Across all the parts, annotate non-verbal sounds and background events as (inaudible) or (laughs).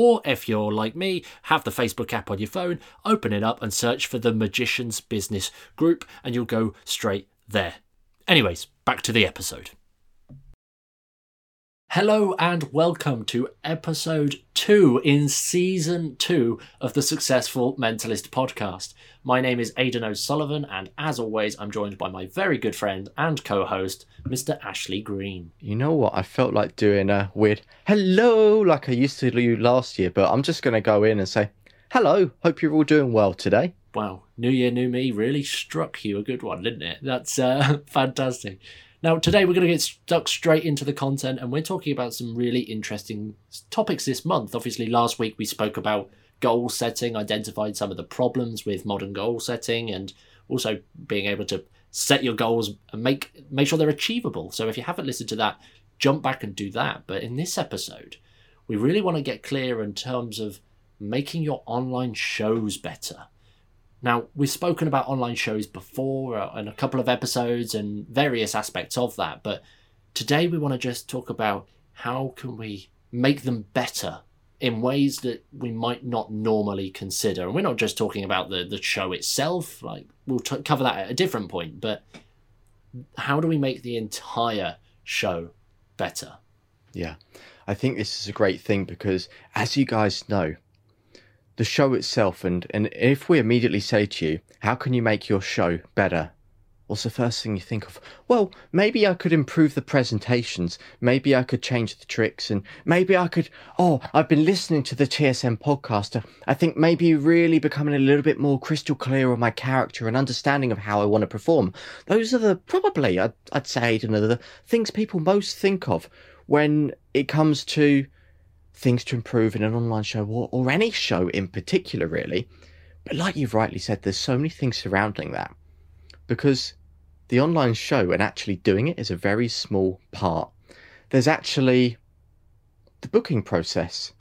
Or if you're like me, have the Facebook app on your phone, open it up and search for the Magician's Business Group, and you'll go straight there. Anyways, back to the episode. Hello and welcome to episode two in season two of the Successful Mentalist podcast. My name is Aidan O'Sullivan, and as always, I'm joined by my very good friend and co host, Mr. Ashley Green. You know what? I felt like doing a weird hello like I used to do last year, but I'm just going to go in and say, hello, hope you're all doing well today. Wow, New Year, New Me really struck you a good one, didn't it? That's uh, (laughs) fantastic. Now, today we're going to get stuck straight into the content and we're talking about some really interesting topics this month. Obviously, last week we spoke about goal setting, identified some of the problems with modern goal setting, and also being able to set your goals and make make sure they're achievable. So if you haven't listened to that, jump back and do that. But in this episode, we really want to get clear in terms of making your online shows better. Now, we've spoken about online shows before uh, in a couple of episodes and various aspects of that, but today we want to just talk about how can we make them better in ways that we might not normally consider. And we're not just talking about the, the show itself, like we'll t- cover that at a different point, but how do we make the entire show better? Yeah, I think this is a great thing because, as you guys know, the show itself, and, and if we immediately say to you, how can you make your show better? What's the first thing you think of? Well, maybe I could improve the presentations. Maybe I could change the tricks. And maybe I could. Oh, I've been listening to the TSM podcaster. I think maybe really becoming a little bit more crystal clear on my character and understanding of how I want to perform. Those are the probably, I'd, I'd say, you the things people most think of when it comes to things to improve in an online show or, or any show in particular, really. But like you've rightly said, there's so many things surrounding that because the online show and actually doing it is a very small part. There's actually the booking process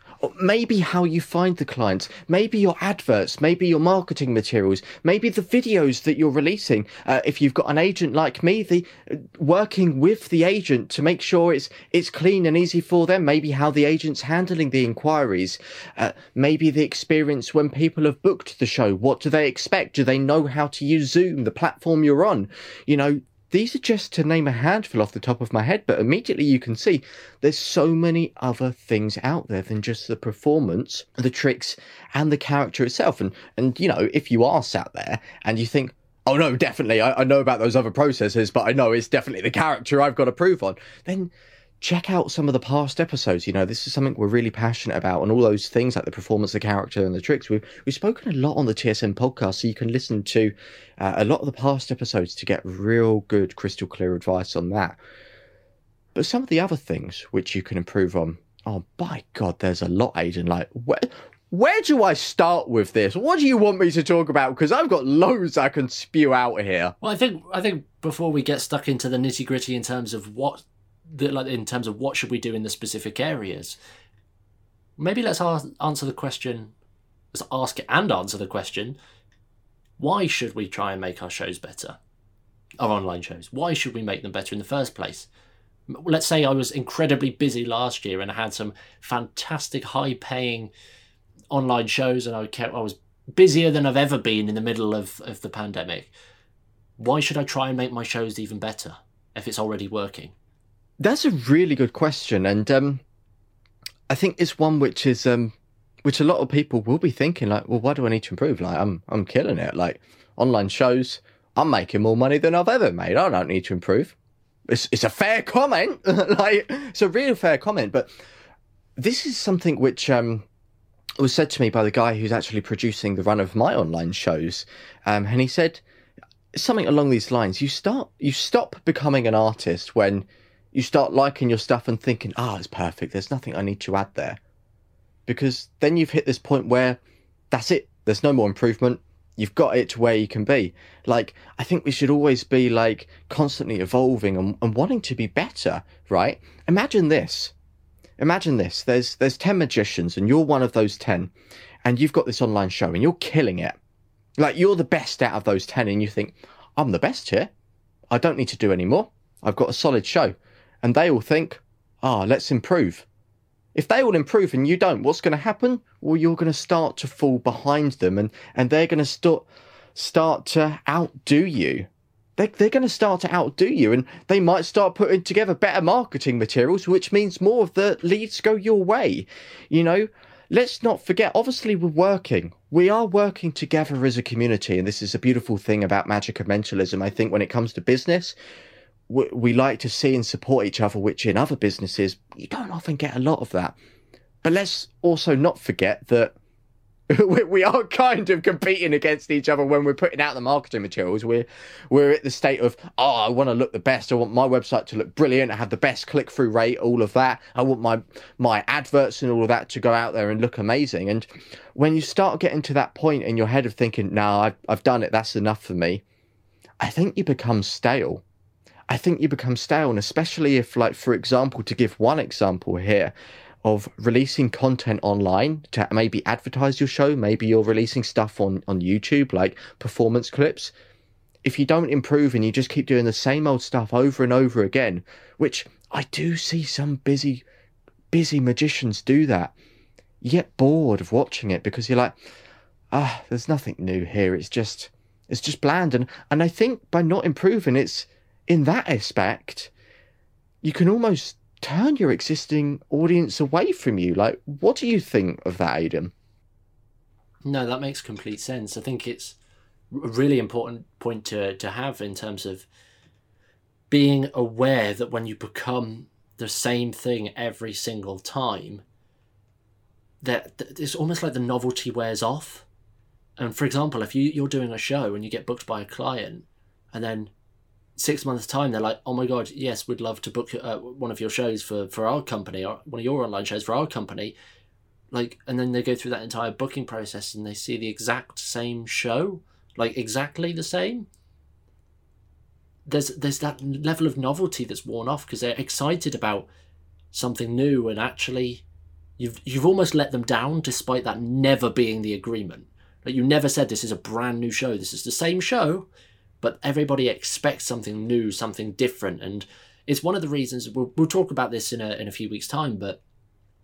maybe how you find the clients, maybe your adverts, maybe your marketing materials, maybe the videos that you're releasing. Uh, if you've got an agent like me, the uh, working with the agent to make sure it's it's clean and easy for them. Maybe how the agent's handling the inquiries. Uh, maybe the experience when people have booked the show. What do they expect? Do they know how to use Zoom, the platform you're on? You know, these are just to name a handful off the top of my head, but immediately you can see there's so many other things out there than just the performance, the tricks, and the character itself. And and you know, if you are sat there and you think, oh no, definitely, I, I know about those other processes, but I know it's definitely the character I've got to prove on, then check out some of the past episodes. You know, this is something we're really passionate about, and all those things like the performance, the character, and the tricks. We've we've spoken a lot on the TSM podcast, so you can listen to uh, a lot of the past episodes to get real good, crystal clear advice on that. But some of the other things which you can improve on. Oh, by God, there's a lot, Aidan. Like, where, where do I start with this? What do you want me to talk about? Because I've got loads I can spew out here. Well, I think I think before we get stuck into the nitty gritty in terms of what the, like in terms of what should we do in the specific areas, maybe let's ask, answer the question. Let's ask it and answer the question: Why should we try and make our shows better? Our online shows. Why should we make them better in the first place? Let's say I was incredibly busy last year and I had some fantastic, high-paying online shows, and I kept I was busier than I've ever been in the middle of, of the pandemic. Why should I try and make my shows even better if it's already working? That's a really good question, and um, I think it's one which is um, which a lot of people will be thinking like, well, why do I need to improve? Like, I'm I'm killing it. Like online shows, I'm making more money than I've ever made. I don't need to improve. It's it's a fair comment. (laughs) like it's a real fair comment, but this is something which um was said to me by the guy who's actually producing the run of my online shows, um, and he said something along these lines. You start you stop becoming an artist when you start liking your stuff and thinking, ah, oh, it's perfect. There's nothing I need to add there. Because then you've hit this point where that's it. There's no more improvement. You've got it to where you can be. Like, I think we should always be like constantly evolving and, and wanting to be better, right? Imagine this. Imagine this. There's there's 10 magicians and you're one of those 10 and you've got this online show and you're killing it. Like you're the best out of those 10 and you think, I'm the best here. I don't need to do any more. I've got a solid show. And they all think, ah, oh, let's improve. If they all improve and you don't, what's going to happen? Well, you're going to start to fall behind them and, and they're going to start, start to outdo you. They're, they're going to start to outdo you and they might start putting together better marketing materials, which means more of the leads go your way. You know, let's not forget, obviously, we're working. We are working together as a community. And this is a beautiful thing about magic and mentalism. I think when it comes to business, we, we like to see and support each other, which in other businesses, you don't often get a lot of that. But let's also not forget that (laughs) we are kind of competing against each other when we're putting out the marketing materials. We're we're at the state of oh, I want to look the best. I want my website to look brilliant. I have the best click through rate, all of that. I want my my adverts and all of that to go out there and look amazing. And when you start getting to that point in your head of thinking, "No, I've I've done it. That's enough for me," I think you become stale. I think you become stale, and especially if, like, for example, to give one example here, of releasing content online to maybe advertise your show. Maybe you're releasing stuff on, on YouTube, like performance clips. If you don't improve and you just keep doing the same old stuff over and over again, which I do see some busy, busy magicians do that, you get bored of watching it because you're like, ah, there's nothing new here. It's just, it's just bland. And, and I think by not improving, it's in that aspect, you can almost turn your existing audience away from you. Like, what do you think of that, Aidan? No, that makes complete sense. I think it's a really important point to, to have in terms of being aware that when you become the same thing every single time, that it's almost like the novelty wears off. And for example, if you, you're doing a show and you get booked by a client, and then six months time they're like oh my god yes we'd love to book uh, one of your shows for for our company or one of your online shows for our company. Like and then they go through that entire booking process and they see the exact same show like exactly the same. There's there's that level of novelty that's worn off because they're excited about something new and actually you've you've almost let them down despite that never being the agreement. Like you never said this is a brand new show. This is the same show but everybody expects something new, something different, and it's one of the reasons we'll, we'll talk about this in a in a few weeks' time, but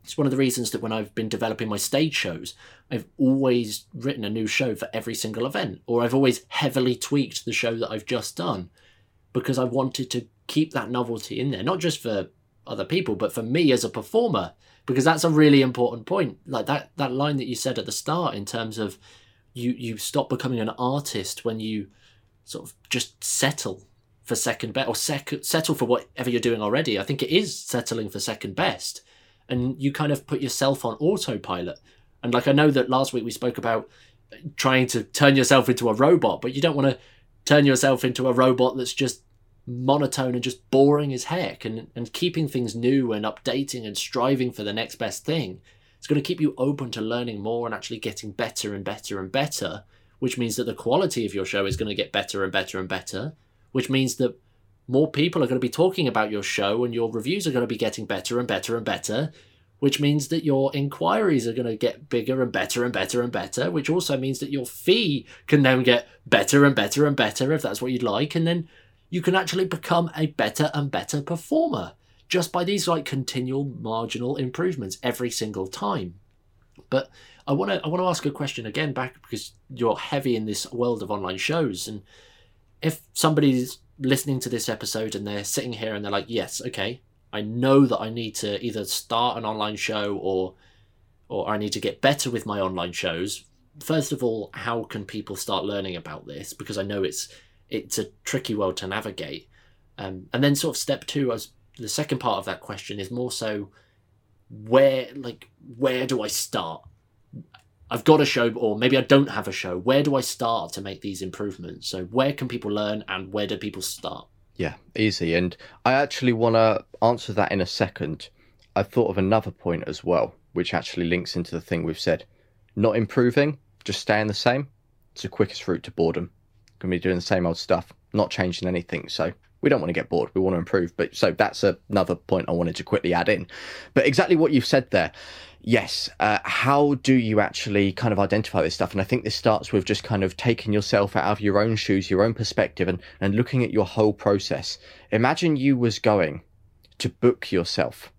it's one of the reasons that when I've been developing my stage shows, I've always written a new show for every single event, or I've always heavily tweaked the show that I've just done because I wanted to keep that novelty in there, not just for other people, but for me as a performer, because that's a really important point. Like that that line that you said at the start in terms of you you stop becoming an artist when you sort of just settle for second best or sec- settle for whatever you're doing already. I think it is settling for second best. And you kind of put yourself on autopilot. And like I know that last week we spoke about trying to turn yourself into a robot, but you don't want to turn yourself into a robot that's just monotone and just boring as heck and, and keeping things new and updating and striving for the next best thing. It's going to keep you open to learning more and actually getting better and better and better which means that the quality of your show is going to get better and better and better, which means that more people are going to be talking about your show and your reviews are going to be getting better and better and better, which means that your inquiries are going to get bigger and better and better and better, which also means that your fee can then get better and better and better if that's what you'd like. And then you can actually become a better and better performer just by these like continual marginal improvements every single time. But I want to I want to ask a question again back because you're heavy in this world of online shows and if somebody's listening to this episode and they're sitting here and they're like yes okay I know that I need to either start an online show or or I need to get better with my online shows first of all how can people start learning about this? Because I know it's it's a tricky world to navigate. Um, and then sort of step two as the second part of that question is more so where like where do I start I've got a show, or maybe I don't have a show. Where do I start to make these improvements? So, where can people learn and where do people start? Yeah, easy. And I actually want to answer that in a second. I thought of another point as well, which actually links into the thing we've said. Not improving, just staying the same, it's the quickest route to boredom. Going to be doing the same old stuff, not changing anything. So we don't want to get bored. We want to improve. But so that's another point I wanted to quickly add in. But exactly what you've said there. Yes. Uh, how do you actually kind of identify this stuff? And I think this starts with just kind of taking yourself out of your own shoes, your own perspective, and, and looking at your whole process. Imagine you was going to book yourself.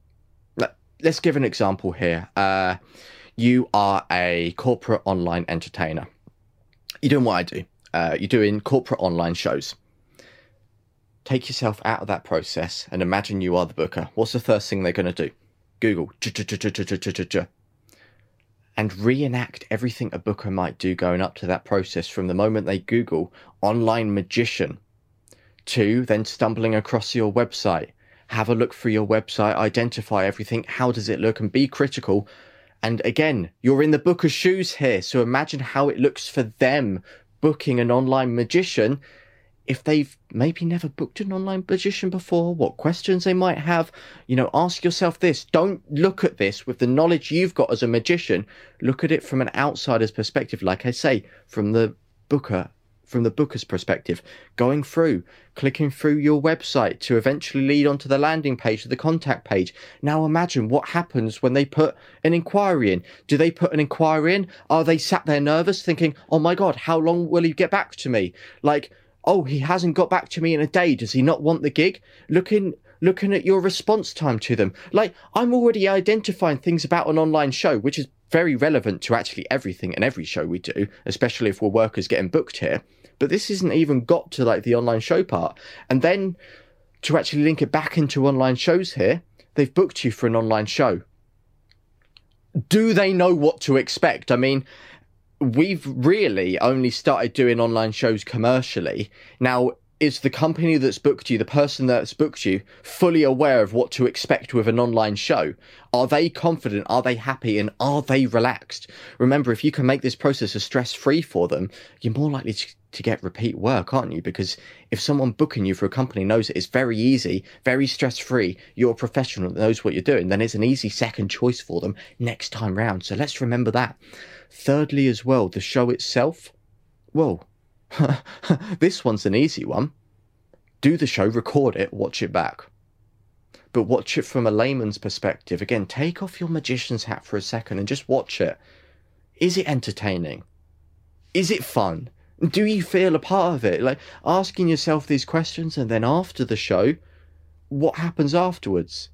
Let's give an example here. Uh, you are a corporate online entertainer. You're doing what I do. Uh, you're doing corporate online shows take yourself out of that process and imagine you are the booker. What's the first thing they're going to do? Google and reenact everything a booker might do going up to that process from the moment they Google online magician to then stumbling across your website. Have a look through your website, identify everything. How does it look? And be critical. And again, you're in the booker's shoes here. So imagine how it looks for them booking an online magician if they've maybe never booked an online magician before, what questions they might have. You know, ask yourself this. Don't look at this with the knowledge you've got as a magician. Look at it from an outsider's perspective, like I say, from the booker, from the booker's perspective, going through, clicking through your website to eventually lead onto the landing page to the contact page. Now imagine what happens when they put an inquiry in. Do they put an inquiry in? Are they sat there nervous thinking, oh my God, how long will he get back to me? Like, oh, he hasn't got back to me in a day. Does he not want the gig? Looking looking at your response time to them. Like I'm already identifying things about an online show, which is very relevant to actually everything and every show we do, especially if we're workers getting booked here. But this isn't even got to like the online show part. And then to actually link it back into online shows here, they've booked you for an online show. Do they know what to expect? I mean, we've really only started doing online shows commercially. Now, is the company that's booked you, the person that's booked you, fully aware of what to expect with an online show? Are they confident? Are they happy? And are they relaxed? Remember, if you can make this process as stress free for them, you're more likely to, to get repeat work, aren't you? Because if someone booking you for a company knows it is very easy, very stress free, you're a professional that knows what you're doing, then it's an easy second choice for them next time round. So let's remember that. Thirdly, as well, the show itself. Well, (laughs) this one's an easy one. Do the show, record it, watch it back. But watch it from a layman's perspective. Again, take off your magician's hat for a second and just watch it. Is it entertaining? Is it fun? Do you feel a part of it? Like asking yourself these questions and then after the show, what happens afterwards?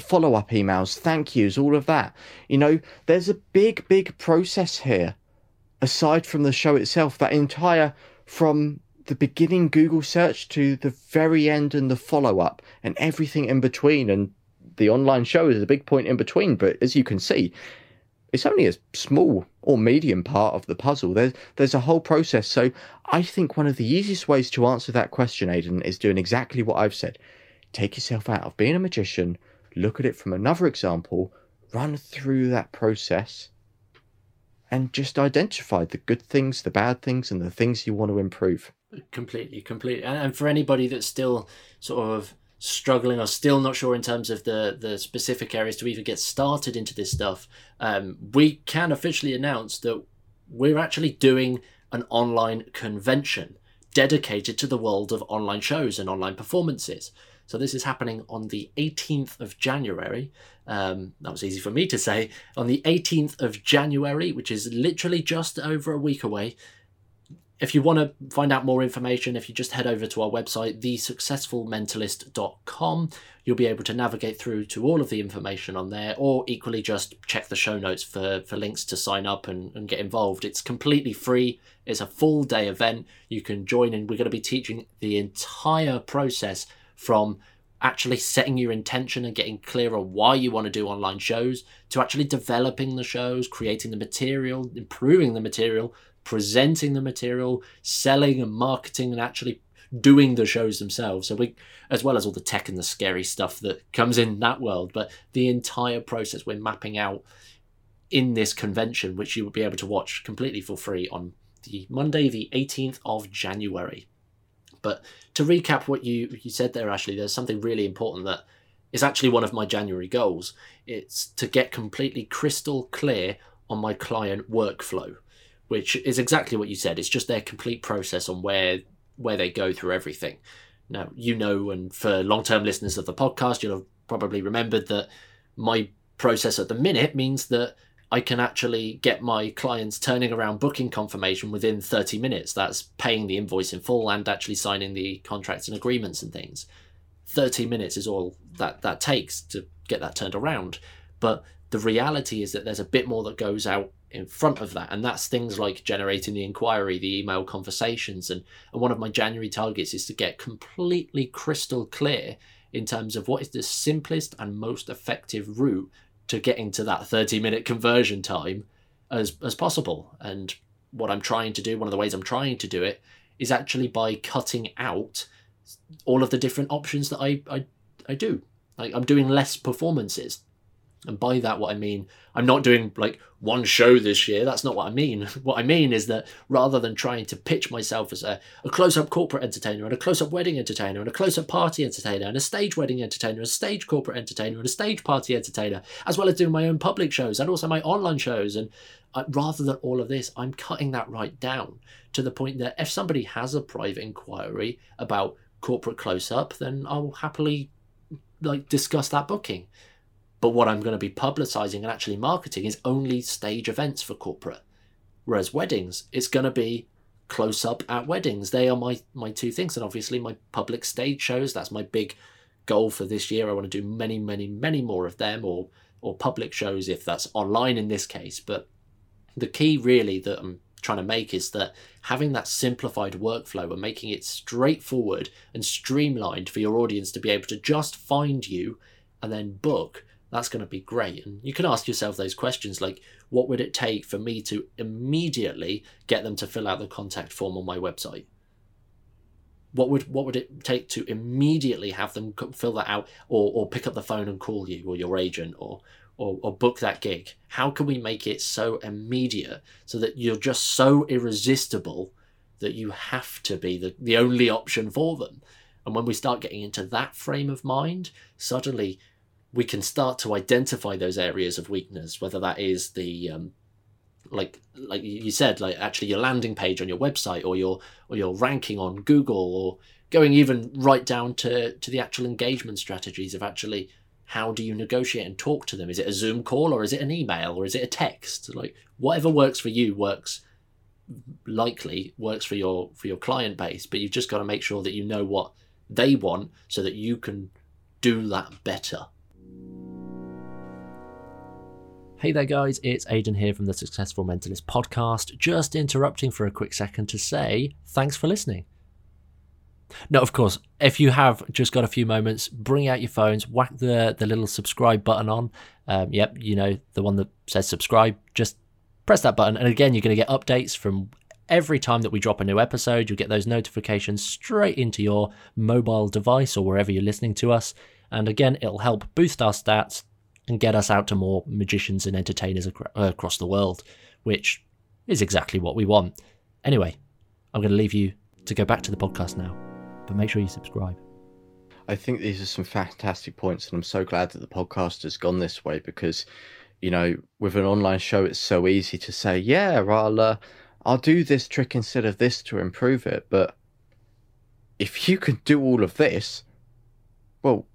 Follow up emails, thank yous, all of that. You know, there's a big, big process here aside from the show itself. That entire, from the beginning Google search to the very end and the follow up and everything in between. And the online show is a big point in between. But as you can see, it's only a small or medium part of the puzzle. There's there's a whole process. So I think one of the easiest ways to answer that question, Aidan, is doing exactly what I've said. Take yourself out of being a magician, look at it from another example, run through that process, and just identify the good things, the bad things, and the things you want to improve. Completely, completely. And for anybody that's still sort of struggling or still not sure in terms of the the specific areas to even get started into this stuff, um, we can officially announce that we're actually doing an online convention dedicated to the world of online shows and online performances. So this is happening on the 18th of January. Um, that was easy for me to say. On the 18th of January, which is literally just over a week away. If you want to find out more information, if you just head over to our website, thesuccessfulmentalist.com, you'll be able to navigate through to all of the information on there, or equally just check the show notes for, for links to sign up and, and get involved. It's completely free, it's a full day event. You can join in. We're going to be teaching the entire process from actually setting your intention and getting clear on why you want to do online shows to actually developing the shows, creating the material, improving the material, presenting the material, selling and marketing and actually doing the shows themselves. So we as well as all the tech and the scary stuff that comes in that world, but the entire process we're mapping out in this convention which you will be able to watch completely for free on the Monday the 18th of January. But to recap what you, you said there, Ashley, there's something really important that is actually one of my January goals. It's to get completely crystal clear on my client workflow, which is exactly what you said. It's just their complete process on where where they go through everything. Now, you know, and for long term listeners of the podcast, you'll have probably remembered that my process at the minute means that I can actually get my clients turning around booking confirmation within 30 minutes. That's paying the invoice in full and actually signing the contracts and agreements and things. 30 minutes is all that that takes to get that turned around. But the reality is that there's a bit more that goes out in front of that and that's things like generating the inquiry the email conversations and, and one of my january targets is to get completely crystal clear in terms of what is the simplest and most effective route to getting to that 30 minute conversion time as as possible. And what i'm trying to do one of the ways i'm trying to do it is actually by cutting out all of the different options that i i, I do. Like i'm doing less performances and by that, what I mean, I'm not doing like one show this year. That's not what I mean. (laughs) What I mean is that rather than trying to pitch myself as a, a close up corporate entertainer and a close up wedding entertainer and a close up party entertainer and a stage wedding entertainer, and a stage corporate entertainer and a stage party entertainer, as well as doing my own public shows and also my online shows. And uh, rather than all of this, I'm cutting that right down to the point that if somebody has a private inquiry about corporate close up, then I'll happily like discuss that booking but what I'm going to be publicizing and actually marketing is only stage events for corporate. Whereas weddings, it's going to be close up at weddings. They are my my two things, and obviously my public stage shows. That's my big goal for this year. I want to do many, many, many more of them, or or public shows if that's online in this case. But the key really that I'm trying to make is that having that simplified workflow and making it straightforward and streamlined for your audience to be able to just find you and then book that's going to be great. And you can ask yourself those questions like, what would it take for me to immediately get them to fill out the contact form on my website? What would what would it take to immediately have them fill that out, or or pick up the phone and call you or your agent, or or, or book that gig? How can we make it so immediate so that you're just so irresistible that you have to be the, the only option for them? And when we start getting into that frame of mind, suddenly we can start to identify those areas of weakness, whether that is the um, like like you said, like actually your landing page on your website or your or your ranking on Google or going even right down to to the actual engagement strategies of actually how do you negotiate and talk to them? Is it a Zoom call or is it an email or is it a text? Like whatever works for you works likely works for your for your client base, but you've just got to make sure that you know what they want so that you can do that better. Hey there, guys, it's Aidan here from the Successful Mentalist podcast. Just interrupting for a quick second to say thanks for listening. No, of course, if you have just got a few moments, bring out your phones, whack the, the little subscribe button on. Um, yep, you know, the one that says subscribe, just press that button. And again, you're going to get updates from every time that we drop a new episode. You'll get those notifications straight into your mobile device or wherever you're listening to us. And again, it'll help boost our stats, and get us out to more magicians and entertainers ac- uh, across the world, which is exactly what we want. Anyway, I'm going to leave you to go back to the podcast now, but make sure you subscribe. I think these are some fantastic points, and I'm so glad that the podcast has gone this way because, you know, with an online show, it's so easy to say, "Yeah, I'll, uh, I'll do this trick instead of this to improve it." But if you can do all of this, well,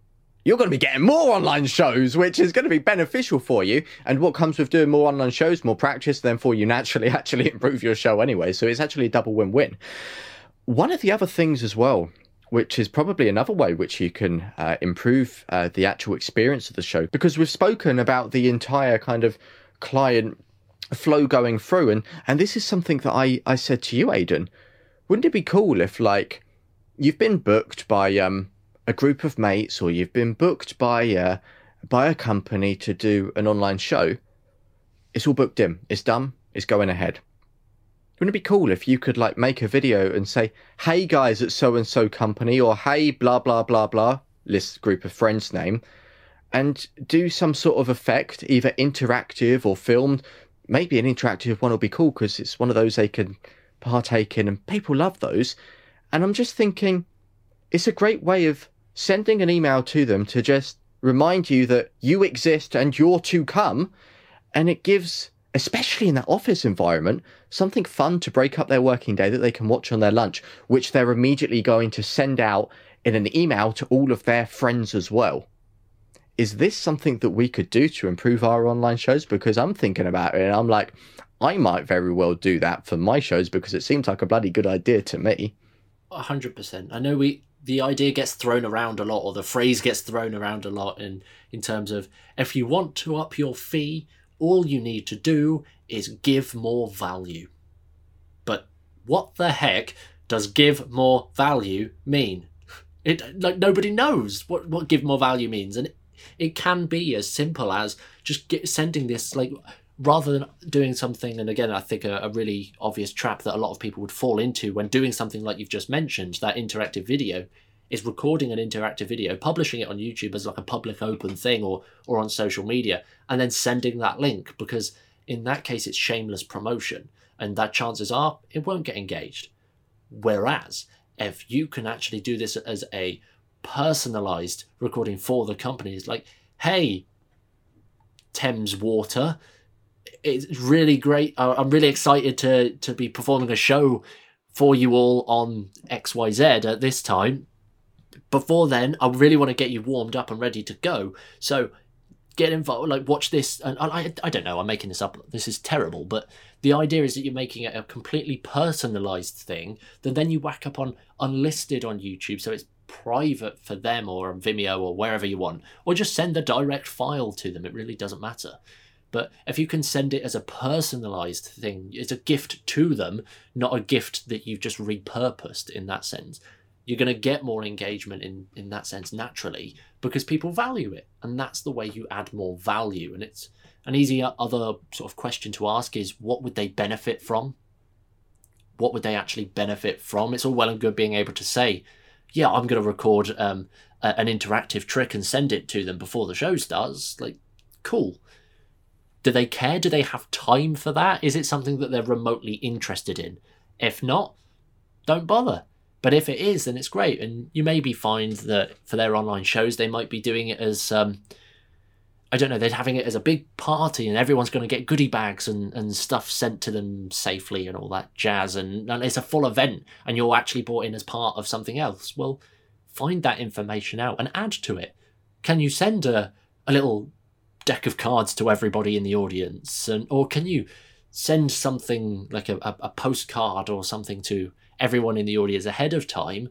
you're going to be getting more online shows, which is going to be beneficial for you. And what comes with doing more online shows, more practice, then for you naturally (laughs) actually improve your show anyway. So it's actually a double win win. One of the other things as well, which is probably another way which you can uh, improve uh, the actual experience of the show, because we've spoken about the entire kind of client flow going through. And, and this is something that I, I said to you, Aidan. Wouldn't it be cool if, like, you've been booked by um, a group of mates or you've been booked by uh, by a company to do an online show, it's all booked in. It's done. It's going ahead. Wouldn't it be cool if you could like make a video and say, "Hey guys at so and so company," or "Hey blah blah blah blah," list group of friends name, and do some sort of effect, either interactive or filmed. Maybe an interactive one will be cool because it's one of those they can partake in, and people love those. And I'm just thinking, it's a great way of sending an email to them to just remind you that you exist and you're to come. And it gives especially in that office environment, something fun to break up their working day that they can watch on their lunch, which they're immediately going to send out in an email to all of their friends as well. Is this something that we could do to improve our online shows? Because I'm thinking about it and I'm like, I might very well do that for my shows because it seems like a bloody good idea to me. 100%. I know we the idea gets thrown around a lot or the phrase gets thrown around a lot in in terms of if you want to up your fee all you need to do is give more value. But what the heck does give more value mean? It like nobody knows what what give more value means and it, it can be as simple as just get, sending this like rather than doing something, and again, I think a, a, really obvious trap that a lot of people would fall into when doing something like you've just mentioned, that interactive video, is recording an interactive video, publishing it on YouTube as like a public open thing or or on social media, and then sending that link because in that case it's shameless promotion, and that chances are it won't get engaged. Whereas if you can actually do this as a personalized recording for the companies, like, hey, Thames Water, it's really great. I'm really excited to to be performing a show for you all on XYZ at this time. Before then, I really want to get you warmed up and ready to go. So get involved, like watch this. And I, I don't know, I'm making this up. This is terrible, but the idea is that you're making it a completely personalized thing that then you whack up on unlisted on YouTube. So it's private for them or on Vimeo or wherever you want, or just send a direct file to them. It really doesn't matter. But if you can send it as a personalized thing, it's a gift to them, not a gift that you've just repurposed in that sense. You're going to get more engagement in, in that sense naturally because people value it. And that's the way you add more value. And it's an easy other sort of question to ask is what would they benefit from? What would they actually benefit from? It's all well and good being able to say, yeah, I'm going to record um, a, an interactive trick and send it to them before the show starts. Like, cool do they care? Do they have time for that? Is it something that they're remotely interested in? If not, don't bother. But if it is, then it's great. And you maybe find that for their online shows, they might be doing it as, um, I don't know, they're having it as a big party and everyone's going to get goodie bags and, and stuff sent to them safely and all that jazz. And, and it's a full event and you're actually brought in as part of something else. Well, find that information out and add to it. Can you send a, a little deck of cards to everybody in the audience and or can you send something like a, a, a postcard or something to everyone in the audience ahead of time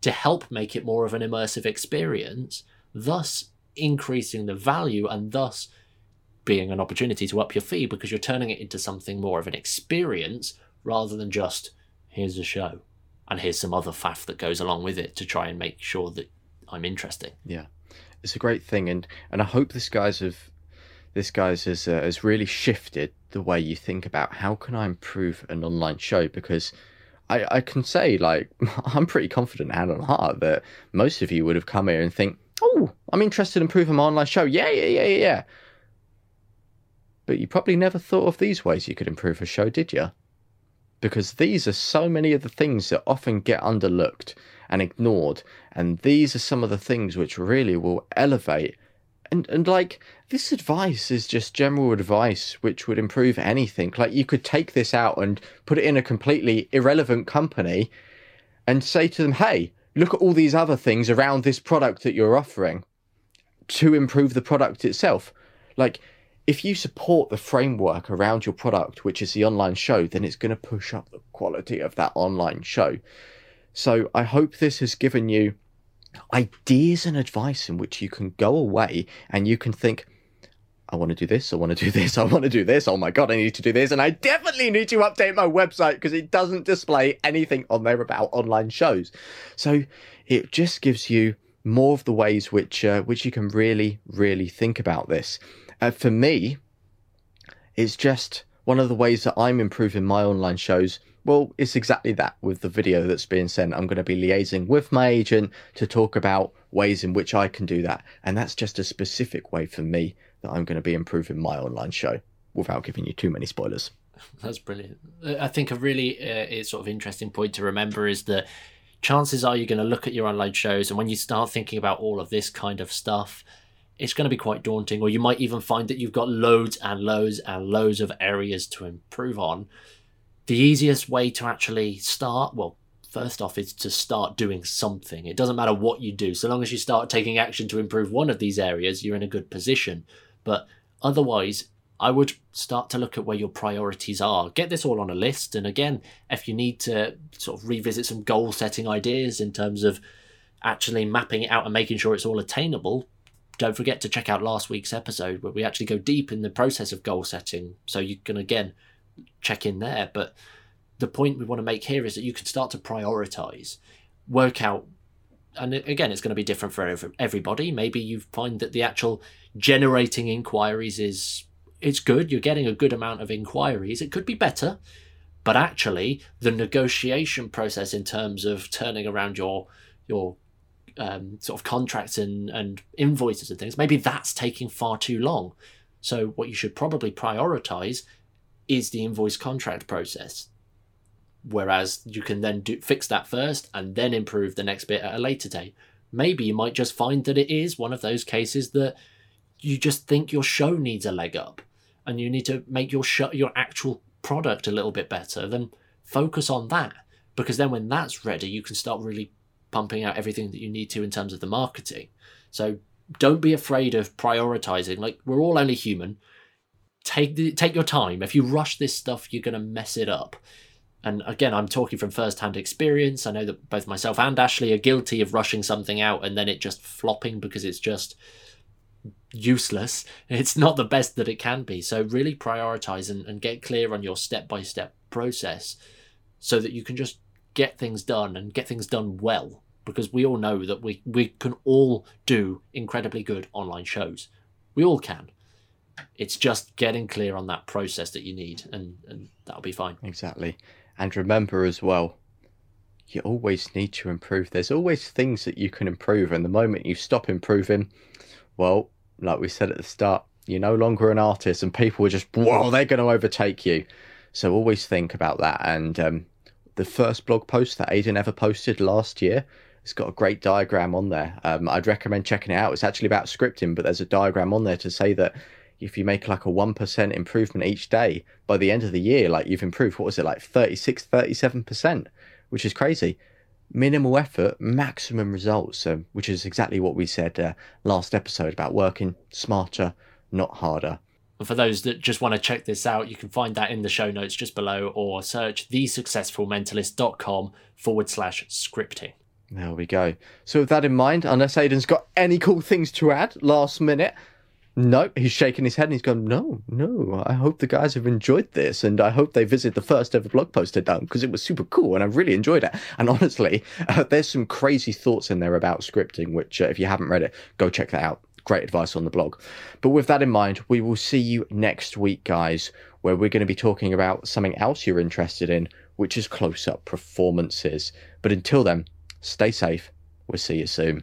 to help make it more of an immersive experience thus increasing the value and thus being an opportunity to up your fee because you're turning it into something more of an experience rather than just here's a show and here's some other faff that goes along with it to try and make sure that I'm interesting. Yeah it's a great thing, and and I hope this guys have this guys has uh, has really shifted the way you think about how can I improve an online show because. I, I can say like (laughs) I'm pretty confident hand on heart that most of you would have come here and think, oh, I'm interested in improving my online show. Yeah, yeah, yeah, yeah. But you probably never thought of these ways you could improve a show, did you? Because these are so many of the things that often get underlooked and ignored. And these are some of the things which really will elevate. And, and like, this advice is just general advice which would improve anything. Like, you could take this out and put it in a completely irrelevant company and say to them, hey, look at all these other things around this product that you're offering to improve the product itself. Like, if you support the framework around your product, which is the online show, then it's going to push up the quality of that online show. So I hope this has given you ideas and advice in which you can go away and you can think, I want to do this, I want to do this, I want to do this. Oh my god, I need to do this, and I definitely need to update my website because it doesn't display anything on there about online shows. So it just gives you more of the ways which uh, which you can really really think about this. Uh, for me, it's just one of the ways that I'm improving my online shows well, it's exactly that with the video that's being sent. I'm going to be liaising with my agent to talk about ways in which I can do that. And that's just a specific way for me that I'm going to be improving my online show without giving you too many spoilers. (laughs) That's brilliant. I think a really uh, sort of interesting point to remember is that chances are you're going to look at your online shows, and when you start thinking about all of this kind of stuff, it's going to be quite daunting, or you might even find that you've got loads and loads and loads of areas to improve on. The easiest way to actually start, well, first off, is to start doing something. It doesn't matter what you do, so long as you start taking action to improve one of these areas, you're in a good position. But otherwise, I would start to look at where your priorities are. Get this all on a list. And again, if you need to sort of revisit some goal setting ideas in terms of actually mapping it out and making sure it's all attainable, don't forget to check out last week's episode where we actually go deep in the process of goal setting. So you can again check in there. But the point we want to make here is that you can start to prioritize, work out. And again, it's going to be different for everybody. Maybe you find that the actual generating inquiries is it's good. You're getting a good amount of inquiries. It could be better, but actually, the negotiation process in terms of turning around your your um, sort of contracts and, and invoices and things, maybe that's taking far too long. So, what you should probably prioritize is the invoice contract process. Whereas you can then do, fix that first and then improve the next bit at a later date. Maybe you might just find that it is one of those cases that you just think your show needs a leg up and you need to make your show, your actual product a little bit better. Then focus on that because then when that's ready, you can start really pumping out everything that you need to in terms of the marketing. So don't be afraid of prioritizing. Like we're all only human. Take the, take your time. If you rush this stuff, you're gonna mess it up. And again, I'm talking from first-hand experience. I know that both myself and Ashley are guilty of rushing something out and then it just flopping because it's just useless. (laughs) It's not the best that it can be. So really prioritize and, and get clear on your step-by-step process so that you can just get things done and get things done well because we all know that we, we can all do incredibly good online shows. We all can. It's just getting clear on that process that you need, and, and that'll be fine. Exactly. And remember as well, you always need to improve. There's always things that you can improve, and the moment you stop improving, well, like we said at the start, you're no longer an artist, and people are just, whoa, they're going to overtake you. So always think about that and um, the first blog post that Aidan ever posted last year. It's got a great diagram on there. Um, I'd recommend checking it out. It's actually about scripting, but there's a diagram on there to say that if you make like a 1% improvement each day, by the end of the year, like you've improved, what was it, like 36, 37%, which is crazy. Minimal effort, maximum results, um, which is exactly what we said uh, last episode about working smarter, not harder. And for those that just want to check this out, you can find that in the show notes just below or search thesuccessfulmentalist.com forward slash scripting. There we go. So, with that in mind, unless Aidan's got any cool things to add last minute, no, he's shaking his head and he's gone, no, no, I hope the guys have enjoyed this and I hope they visit the first ever blog post I've done because it was super cool and I really enjoyed it. And honestly, (laughs) uh, there's some crazy thoughts in there about scripting, which uh, if you haven't read it, go check that out great advice on the blog. But with that in mind, we will see you next week, guys, where we're going to be talking about something else you're interested in, which is close up performances. But until then, stay safe. We'll see you soon.